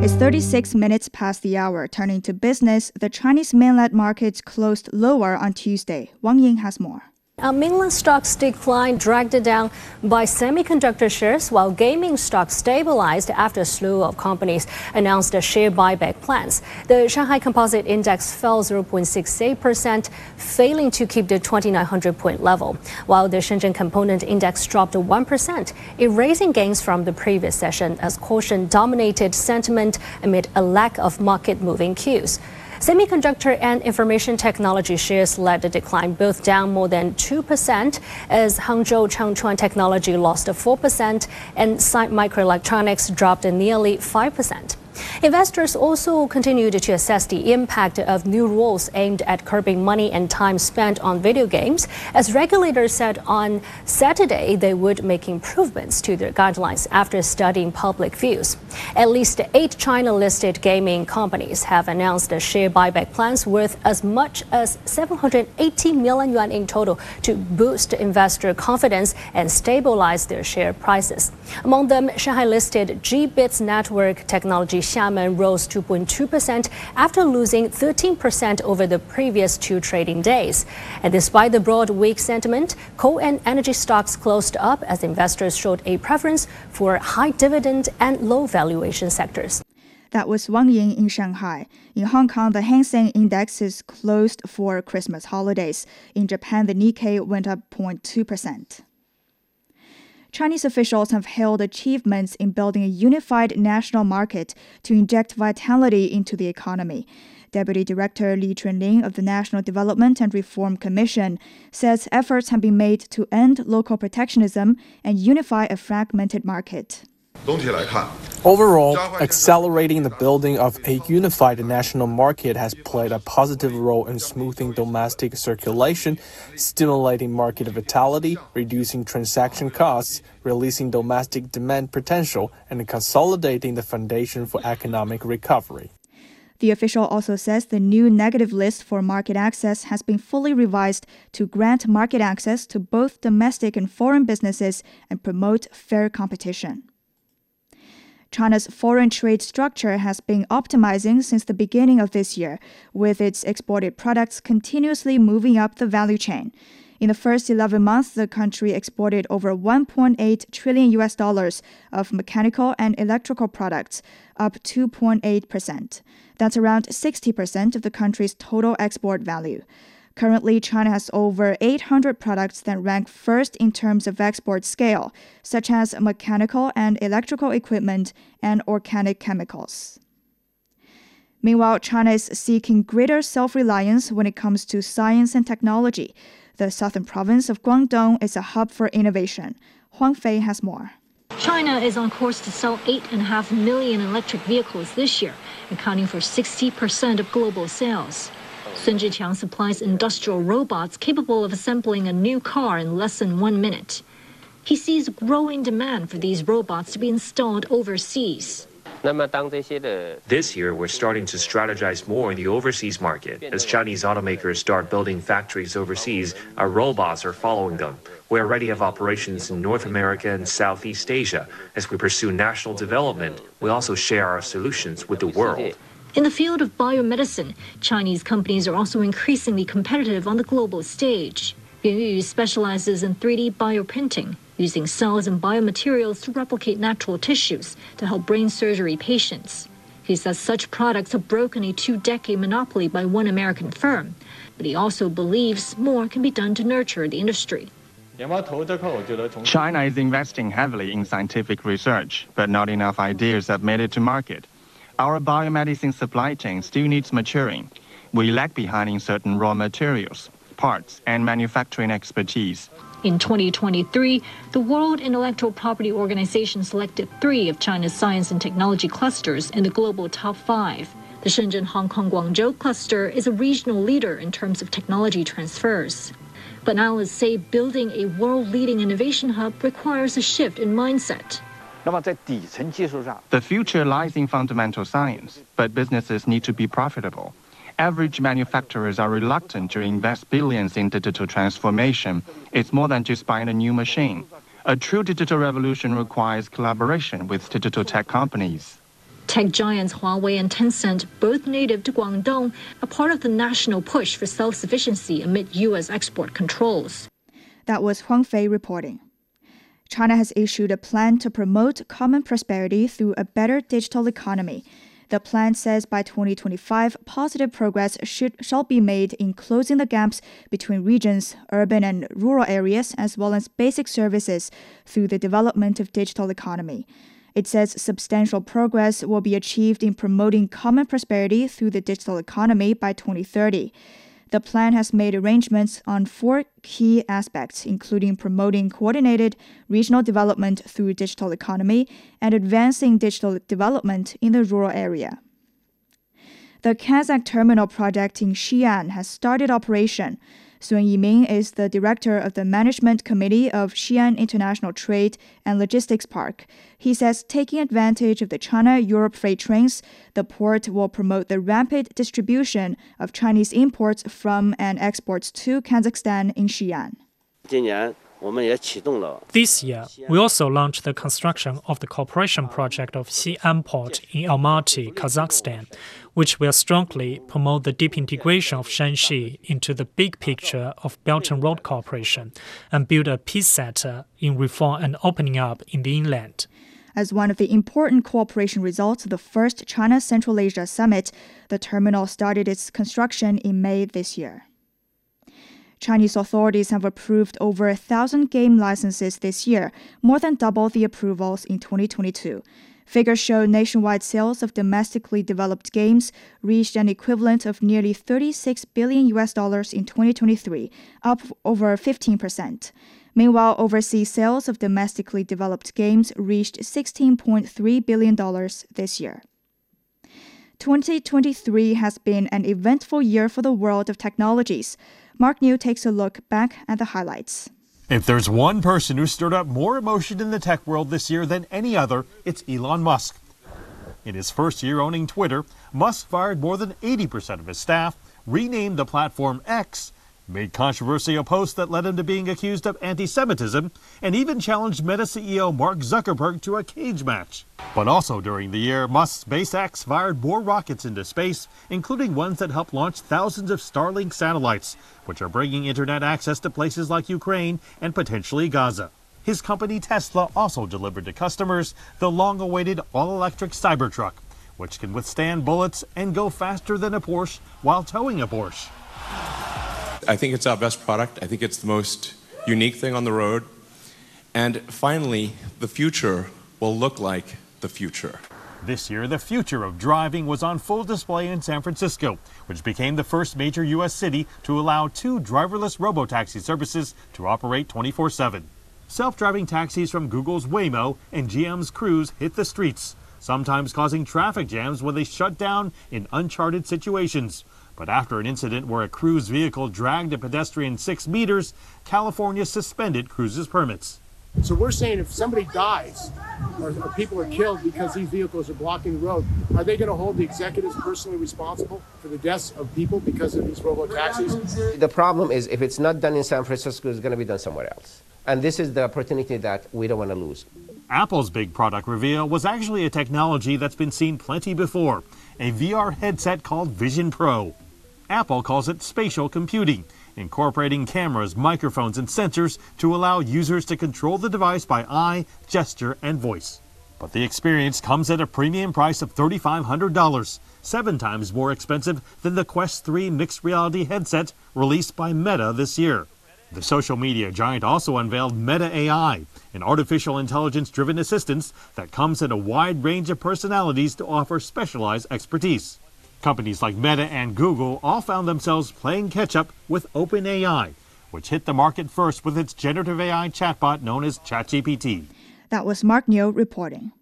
It's 36 minutes past the hour. Turning to business, the Chinese mainland markets closed lower on Tuesday. Wang Ying has more. A mainland stocks decline dragged down by semiconductor shares, while gaming stocks stabilized after a slew of companies announced share buyback plans. The Shanghai Composite Index fell 0.68%, failing to keep the 2900 point level, while the Shenzhen Component Index dropped 1%, erasing gains from the previous session as caution dominated sentiment amid a lack of market moving cues. Semiconductor and information technology shares led the decline, both down more than 2%, as Hangzhou Changchuan Technology lost 4% and Site Microelectronics dropped nearly 5%. Investors also continued to assess the impact of new rules aimed at curbing money and time spent on video games, as regulators said on Saturday they would make improvements to their guidelines after studying public views. At least eight China listed gaming companies have announced share buyback plans worth as much as 780 million yuan in total to boost investor confidence and stabilize their share prices. Among them, Shanghai listed Gbits Network Technology Xiamen rose 2.2% after losing 13% over the previous two trading days. And despite the broad weak sentiment, coal and energy stocks closed up as investors showed a preference for high dividend and low valuation sectors. That was Wang Ying in Shanghai. In Hong Kong, the Hang Seng Index is closed for Christmas holidays. In Japan, the Nikkei went up 0.2%. Chinese officials have hailed achievements in building a unified national market to inject vitality into the economy. Deputy Director Li Chunling of the National Development and Reform Commission says efforts have been made to end local protectionism and unify a fragmented market. Overall, accelerating the building of a unified national market has played a positive role in smoothing domestic circulation, stimulating market vitality, reducing transaction costs, releasing domestic demand potential, and consolidating the foundation for economic recovery. The official also says the new negative list for market access has been fully revised to grant market access to both domestic and foreign businesses and promote fair competition. China's foreign trade structure has been optimizing since the beginning of this year, with its exported products continuously moving up the value chain. In the first 11 months, the country exported over 1.8 trillion US dollars of mechanical and electrical products, up 2.8%. That's around 60% of the country's total export value. Currently, China has over 800 products that rank first in terms of export scale, such as mechanical and electrical equipment and organic chemicals. Meanwhile, China is seeking greater self reliance when it comes to science and technology. The southern province of Guangdong is a hub for innovation. Huang Fei has more. China is on course to sell 8.5 million electric vehicles this year, accounting for 60% of global sales. Sun Zhiqiang supplies industrial robots capable of assembling a new car in less than one minute. He sees growing demand for these robots to be installed overseas. This year, we're starting to strategize more in the overseas market. As Chinese automakers start building factories overseas, our robots are following them. We already have operations in North America and Southeast Asia. As we pursue national development, we also share our solutions with the world. In the field of biomedicine, Chinese companies are also increasingly competitive on the global stage. Yuanyu specializes in 3D bioprinting, using cells and biomaterials to replicate natural tissues to help brain surgery patients. He says such products have broken a two decade monopoly by one American firm, but he also believes more can be done to nurture the industry. China is investing heavily in scientific research, but not enough ideas have made it to market. Our biomedicine supply chain still needs maturing. We lag behind in certain raw materials, parts, and manufacturing expertise. In 2023, the World Intellectual Property Organization selected three of China's science and technology clusters in the global top five. The Shenzhen Hong Kong Guangzhou cluster is a regional leader in terms of technology transfers. But analysts say building a world leading innovation hub requires a shift in mindset. The future lies in fundamental science, but businesses need to be profitable. Average manufacturers are reluctant to invest billions in digital transformation. It's more than just buying a new machine. A true digital revolution requires collaboration with digital tech companies. Tech giants Huawei and Tencent, both native to Guangdong, are part of the national push for self sufficiency amid U.S. export controls. That was Huang Fei reporting. China has issued a plan to promote common prosperity through a better digital economy. The plan says by 2025, positive progress should, shall be made in closing the gaps between regions, urban and rural areas, as well as basic services through the development of digital economy. It says substantial progress will be achieved in promoting common prosperity through the digital economy by 2030. The plan has made arrangements on four key aspects, including promoting coordinated regional development through digital economy and advancing digital development in the rural area. The Kazakh terminal project in Xi'an has started operation. Sun Yiming is the director of the management committee of Xi'an International Trade and Logistics Park. He says taking advantage of the China Europe freight trains, the port will promote the rapid distribution of Chinese imports from and exports to Kazakhstan in Xi'an. This year, we also launched the construction of the cooperation project of Xi'an Port in Almaty, Kazakhstan, which will strongly promote the deep integration of Shaanxi into the big picture of Belt and Road cooperation and build a peace setter in reform and opening up in the inland. As one of the important cooperation results of the first China Central Asia Summit, the terminal started its construction in May this year. Chinese authorities have approved over a thousand game licenses this year, more than double the approvals in 2022. Figures show nationwide sales of domestically developed games reached an equivalent of nearly 36 billion US dollars in 2023, up over 15%. Meanwhile, overseas sales of domestically developed games reached $16.3 billion this year. 2023 has been an eventful year for the world of technologies. Mark Niu takes a look back at the highlights. If there's one person who stirred up more emotion in the tech world this year than any other, it's Elon Musk. In his first year owning Twitter, Musk fired more than 80% of his staff, renamed the platform X, made controversial posts that led him to being accused of anti Semitism, and even challenged Meta CEO Mark Zuckerberg to a cage match. But also during the year, Musk's SpaceX fired more rockets into space, including ones that helped launch thousands of Starlink satellites, which are bringing internet access to places like Ukraine and potentially Gaza. His company Tesla also delivered to customers the long awaited all electric Cybertruck, which can withstand bullets and go faster than a Porsche while towing a Porsche. I think it's our best product. I think it's the most unique thing on the road. And finally, the future will look like the future. This year, the future of driving was on full display in San Francisco, which became the first major U.S. city to allow two driverless robotaxi services to operate 24 7. Self driving taxis from Google's Waymo and GM's Cruise hit the streets, sometimes causing traffic jams when they shut down in uncharted situations. But after an incident where a Cruise vehicle dragged a pedestrian six meters, California suspended Cruise's permits. So we're saying if somebody dies or, or, people are killed because these vehicles are blocking the road, are they going to hold the executives personally responsible for the deaths of people because of these robo taxis? The problem is if it's not done in San Francisco, it's going to be done somewhere else. And this is the opportunity that we don't want to lose. Apple's big product reveal was actually a technology that's been seen plenty before a VR headset called Vision Pro. Apple calls it spatial computing, incorporating cameras, microphones, and sensors to allow users to control the device by eye, gesture, and voice. But the experience comes at a premium price of $3,500. seven times more expensive than the Quest 3 mixed reality headset released by Meta this year. The social media giant also unveiled Meta AI, an artificial intelligence driven assistant that comes in a wide range of personalities to offer specialized expertise. Companies like Meta and Google all found themselves playing catch up with OpenAI, which hit the market first with its generative AI chatbot known as ChatGPT. That was Mark Niu reporting.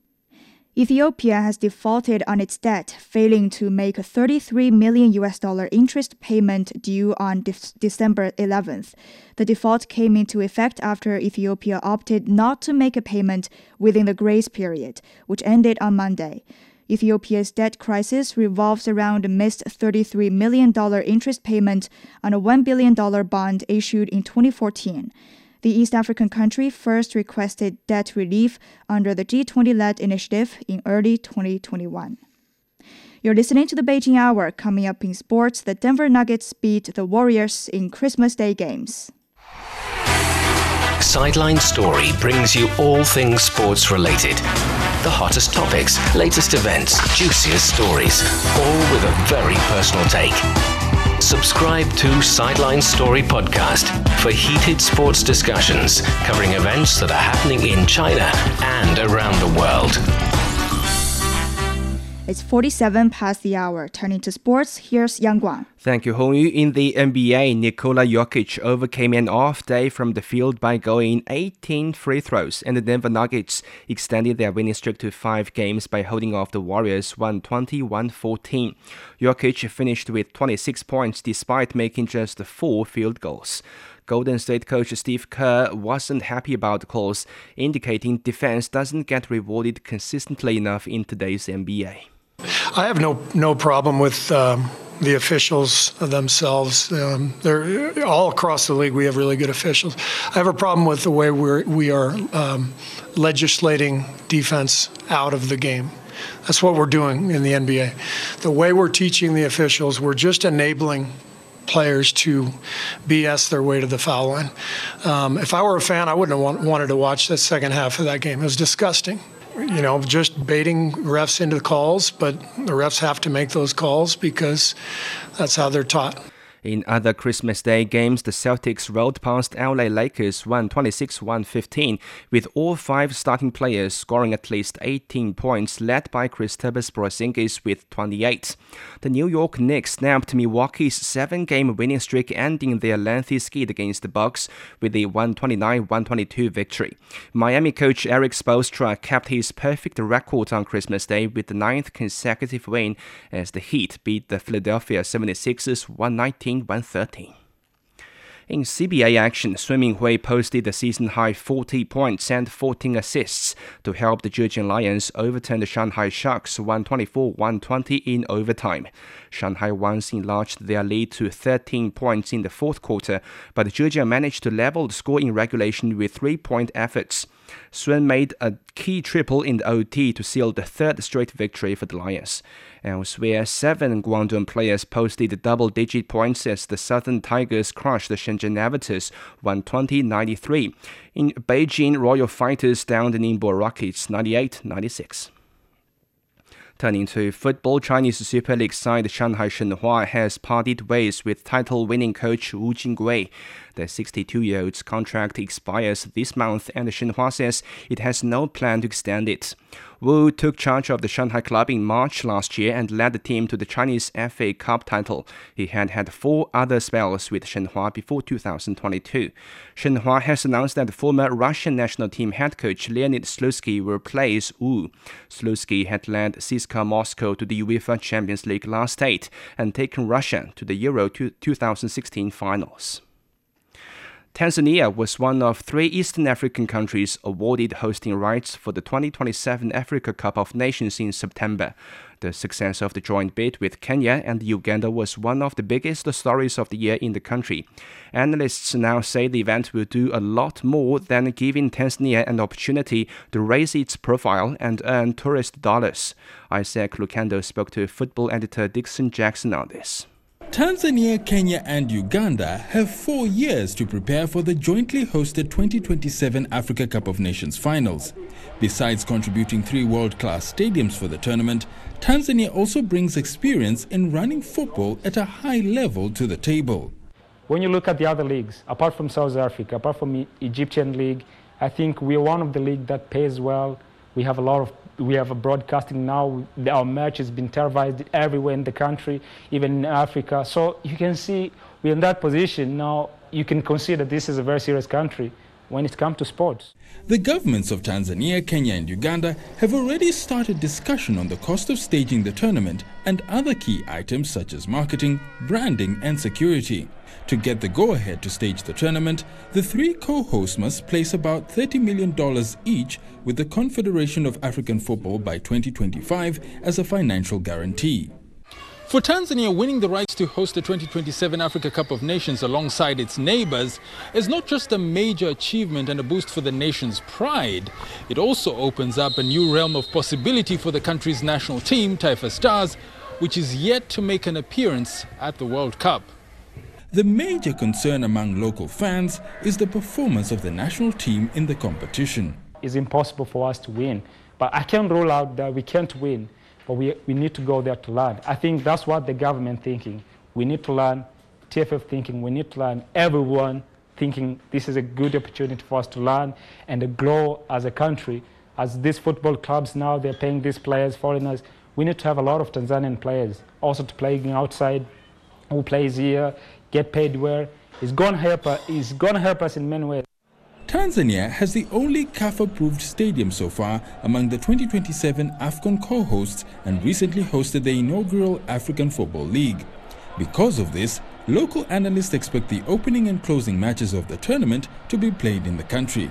Ethiopia has defaulted on its debt, failing to make a 33 million US dollar interest payment due on de- December 11th. The default came into effect after Ethiopia opted not to make a payment within the grace period, which ended on Monday. Ethiopia's debt crisis revolves around a missed $33 million interest payment on a $1 billion bond issued in 2014. The East African country first requested debt relief under the G20 led initiative in early 2021. You're listening to the Beijing Hour. Coming up in sports, the Denver Nuggets beat the Warriors in Christmas Day games. Sideline Story brings you all things sports related. The hottest topics, latest events, juiciest stories, all with a very personal take. Subscribe to Sideline Story Podcast for heated sports discussions covering events that are happening in China and around the world. It's 47 past the hour. Turning to sports, here's Yang Guang. Thank you, Hong Yu. In the NBA, Nikola Jokic overcame an off day from the field by going 18 free throws, and the Denver Nuggets extended their winning streak to five games by holding off the Warriors 120-114. Jokic finished with 26 points despite making just four field goals. Golden State coach Steve Kerr wasn't happy about the calls, indicating defense doesn't get rewarded consistently enough in today's NBA. I have no no problem with um, the officials themselves. Um, they're all across the league. We have really good officials. I have a problem with the way we're we are um, legislating defense out of the game. That's what we're doing in the NBA. The way we're teaching the officials, we're just enabling players to BS their way to the foul line. Um, if I were a fan, I wouldn't have want, wanted to watch that second half of that game. It was disgusting you know, just baiting refs into the calls, but the refs have to make those calls because that's how they're taught. In other Christmas Day games, the Celtics rolled past LA Lakers 126-115, with all five starting players scoring at least 18 points, led by Kristaps Porzingis with 28. The New York Knicks snapped Milwaukee's seven-game winning streak, ending their lengthy skid against the Bucks with a 129-122 victory. Miami coach Erik Spoelstra kept his perfect record on Christmas Day with the ninth consecutive win as the Heat beat the Philadelphia 76ers 119 113. In CBA action, Sun Minghui posted a season high 40 points and 14 assists to help the Zhejiang Lions overturn the Shanghai Sharks 124 120 in overtime. Shanghai once enlarged their lead to 13 points in the fourth quarter, but Zhejiang managed to level the score in regulation with three point efforts. Sun made a key triple in the OT to seal the third straight victory for the Lions. Elsewhere, seven Guangdong players posted double-digit points as the Southern Tigers crushed the Shenzhen Aviators 120-93. In Beijing, Royal Fighters downed the Ningbo Rockets 98-96. Turning to football, Chinese Super League side Shanghai Shenhua has parted ways with title-winning coach Wu Jingui. The 62-year-old's contract expires this month, and Shenhua says it has no plan to extend it. Wu took charge of the Shanghai club in March last year and led the team to the Chinese FA Cup title. He had had four other spells with Shenhua before 2022. Shenhua has announced that former Russian national team head coach Leonid Slutsky will replace Wu. Slutsky had led CSKA Moscow to the UEFA Champions League last date and taken Russia to the Euro 2016 finals. Tanzania was one of three Eastern African countries awarded hosting rights for the 2027 Africa Cup of Nations in September. The success of the joint bid with Kenya and Uganda was one of the biggest stories of the year in the country. Analysts now say the event will do a lot more than giving Tanzania an opportunity to raise its profile and earn tourist dollars. Isaac Lukando spoke to football editor Dixon Jackson on this. Tanzania, Kenya, and Uganda have four years to prepare for the jointly hosted 2027 Africa Cup of Nations finals. Besides contributing three world class stadiums for the tournament, Tanzania also brings experience in running football at a high level to the table. When you look at the other leagues, apart from South Africa, apart from the Egyptian league, I think we are one of the league that pays well. We have a lot of we have a broadcasting now. Our match has been televised everywhere in the country, even in Africa. So you can see we're in that position now. You can consider this is a very serious country when it comes to sports. The governments of Tanzania, Kenya, and Uganda have already started discussion on the cost of staging the tournament and other key items such as marketing, branding, and security. To get the go ahead to stage the tournament, the three co hosts must place about $30 million each with the Confederation of African Football by 2025 as a financial guarantee. For Tanzania, winning the rights to host the 2027 Africa Cup of Nations alongside its neighbors is not just a major achievement and a boost for the nation's pride, it also opens up a new realm of possibility for the country's national team, Taifa Stars, which is yet to make an appearance at the World Cup. The major concern among local fans is the performance of the national team in the competition. It's impossible for us to win, but I can't rule out that we can't win but we, we need to go there to learn. I think that's what the government thinking. We need to learn, TFF thinking, we need to learn, everyone thinking this is a good opportunity for us to learn and to grow as a country. As these football clubs now, they're paying these players, foreigners, we need to have a lot of Tanzanian players also to playing outside, who plays here, get paid well. It's going to help us, it's going to help us in many ways. Tanzania has the only CAF approved stadium so far among the 2027 AFCON co hosts and recently hosted the inaugural African Football League. Because of this, local analysts expect the opening and closing matches of the tournament to be played in the country.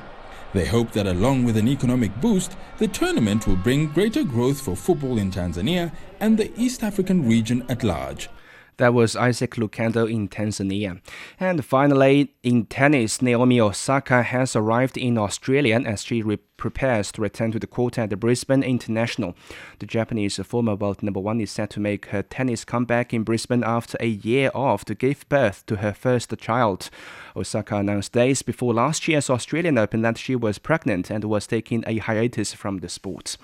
They hope that along with an economic boost, the tournament will bring greater growth for football in Tanzania and the East African region at large. That was Isaac Lukendo in Tanzania. And finally, in tennis, Naomi Osaka has arrived in Australia as she re- prepares to return to the court at the Brisbane International. The Japanese former world number one is set to make her tennis comeback in Brisbane after a year off to give birth to her first child. Osaka announced days before last year's Australian Open that she was pregnant and was taking a hiatus from the sport.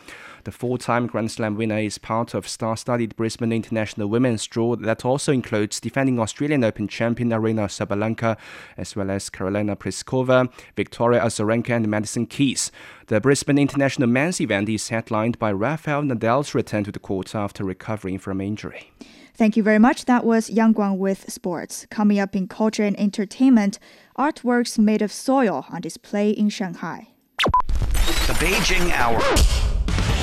The four time Grand Slam winner is part of star studded Brisbane International Women's Draw that also includes defending Australian Open champion Aryna Sabalenka, as well as Karolina Pliskova, Victoria Azarenka, and Madison Keys. The Brisbane International Men's event is headlined by Rafael Nadal's return to the court after recovering from injury. Thank you very much. That was Yang Guang with sports. Coming up in culture and entertainment, artworks made of soil on display in Shanghai. The Beijing Hour.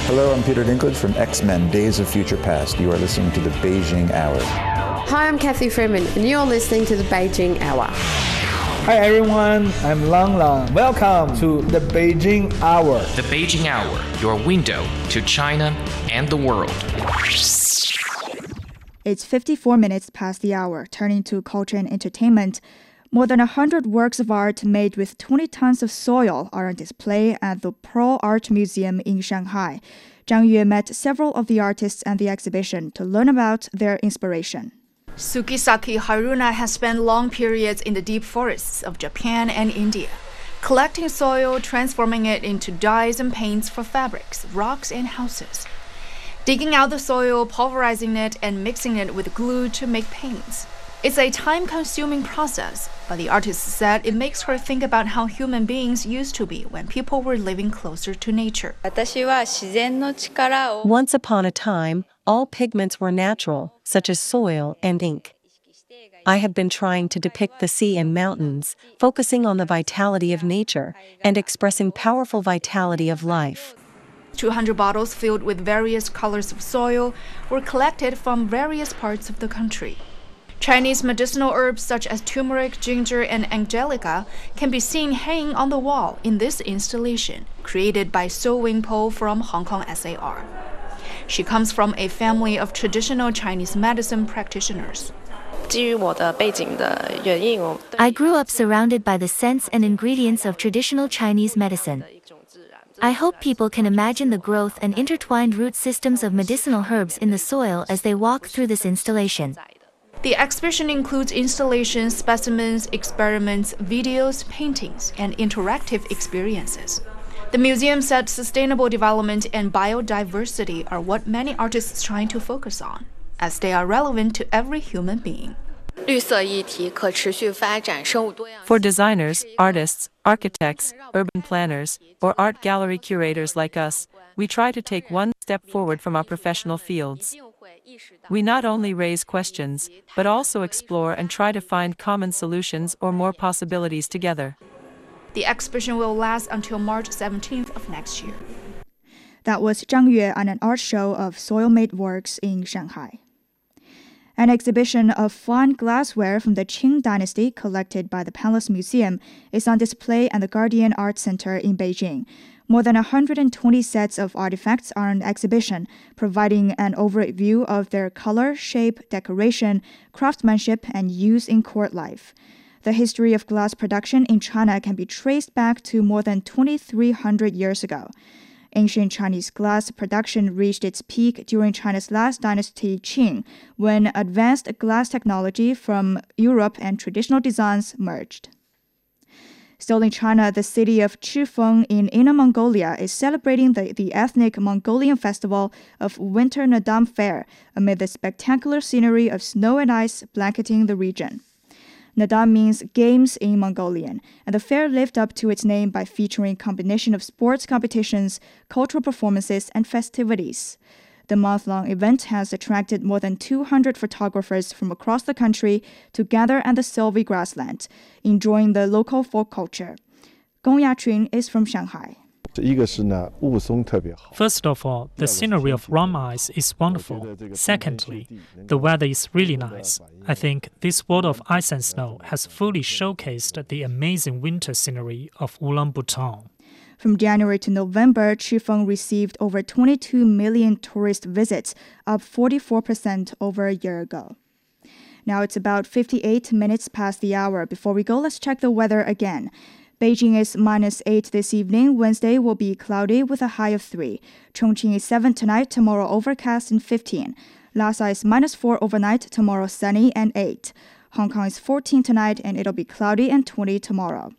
Hello, I'm Peter Dinklage from X Men Days of Future Past. You are listening to the Beijing Hour. Hi, I'm Cathy Freeman, and you're listening to the Beijing Hour. Hi everyone, I'm Lang Lang. Welcome to the Beijing Hour. The Beijing Hour, your window to China and the world. It's 54 minutes past the hour, turning to culture and entertainment. More than 100 works of art made with 20 tons of soil are on display at the Pearl Art Museum in Shanghai. Zhang Yue met several of the artists at the exhibition to learn about their inspiration. Sukisaki Haruna has spent long periods in the deep forests of Japan and India, collecting soil, transforming it into dyes and paints for fabrics, rocks, and houses. Digging out the soil, pulverizing it, and mixing it with glue to make paints. It's a time consuming process, but the artist said it makes her think about how human beings used to be when people were living closer to nature. Once upon a time, all pigments were natural, such as soil and ink. I have been trying to depict the sea and mountains, focusing on the vitality of nature and expressing powerful vitality of life. 200 bottles filled with various colors of soil were collected from various parts of the country. Chinese medicinal herbs such as turmeric, ginger, and angelica can be seen hanging on the wall in this installation, created by So Wing Po from Hong Kong SAR. She comes from a family of traditional Chinese medicine practitioners. I grew up surrounded by the scents and ingredients of traditional Chinese medicine. I hope people can imagine the growth and intertwined root systems of medicinal herbs in the soil as they walk through this installation. The exhibition includes installations, specimens, experiments, videos, paintings, and interactive experiences. The museum said sustainable development and biodiversity are what many artists are trying to focus on, as they are relevant to every human being. For designers, artists, architects, urban planners, or art gallery curators like us, we try to take one step forward from our professional fields. We not only raise questions, but also explore and try to find common solutions or more possibilities together. The exhibition will last until March 17th of next year. That was Zhang Yue on an art show of soil made works in Shanghai. An exhibition of fine glassware from the Qing Dynasty collected by the Palace Museum is on display at the Guardian Art Center in Beijing. More than 120 sets of artifacts are on exhibition, providing an overview of their color, shape, decoration, craftsmanship, and use in court life. The history of glass production in China can be traced back to more than 2,300 years ago. Ancient Chinese glass production reached its peak during China's last dynasty Qing, when advanced glass technology from Europe and traditional designs merged. Still in China, the city of Chifeng in Inner Mongolia is celebrating the, the ethnic Mongolian festival of Winter Naadam Fair amid the spectacular scenery of snow and ice blanketing the region. Naadam means games in Mongolian, and the fair lived up to its name by featuring a combination of sports competitions, cultural performances, and festivities. The month long event has attracted more than 200 photographers from across the country to gather at the Sylvie grassland, enjoying the local folk culture. Gong Yachun is from Shanghai. First of all, the scenery of Rum Ice is wonderful. Secondly, the weather is really nice. I think this world of ice and snow has fully showcased the amazing winter scenery of Ulaanbaatar. From January to November, Chifeng received over 22 million tourist visits, up 44% over a year ago. Now it's about 58 minutes past the hour. Before we go, let's check the weather again. Beijing is minus 8 this evening. Wednesday will be cloudy with a high of 3. Chongqing is 7 tonight, tomorrow overcast and 15. Lhasa is minus 4 overnight, tomorrow sunny and 8. Hong Kong is 14 tonight and it'll be cloudy and 20 tomorrow.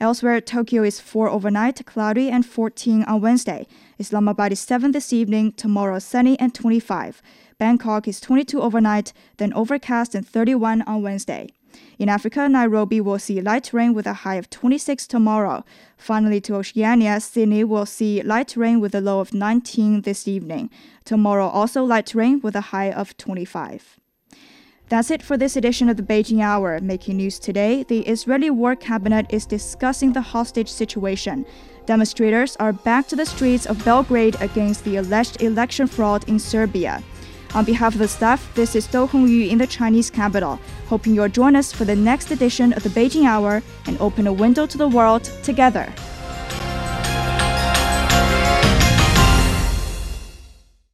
Elsewhere, Tokyo is 4 overnight, cloudy and 14 on Wednesday. Islamabad is 7 this evening, tomorrow sunny and 25. Bangkok is 22 overnight, then overcast and 31 on Wednesday. In Africa, Nairobi will see light rain with a high of 26 tomorrow. Finally, to Oceania, Sydney will see light rain with a low of 19 this evening. Tomorrow, also light rain with a high of 25. That's it for this edition of the Beijing Hour. Making news today, the Israeli War Cabinet is discussing the hostage situation. Demonstrators are back to the streets of Belgrade against the alleged election fraud in Serbia. On behalf of the staff, this is Do Hongyu in the Chinese capital, hoping you'll join us for the next edition of the Beijing Hour and open a window to the world together.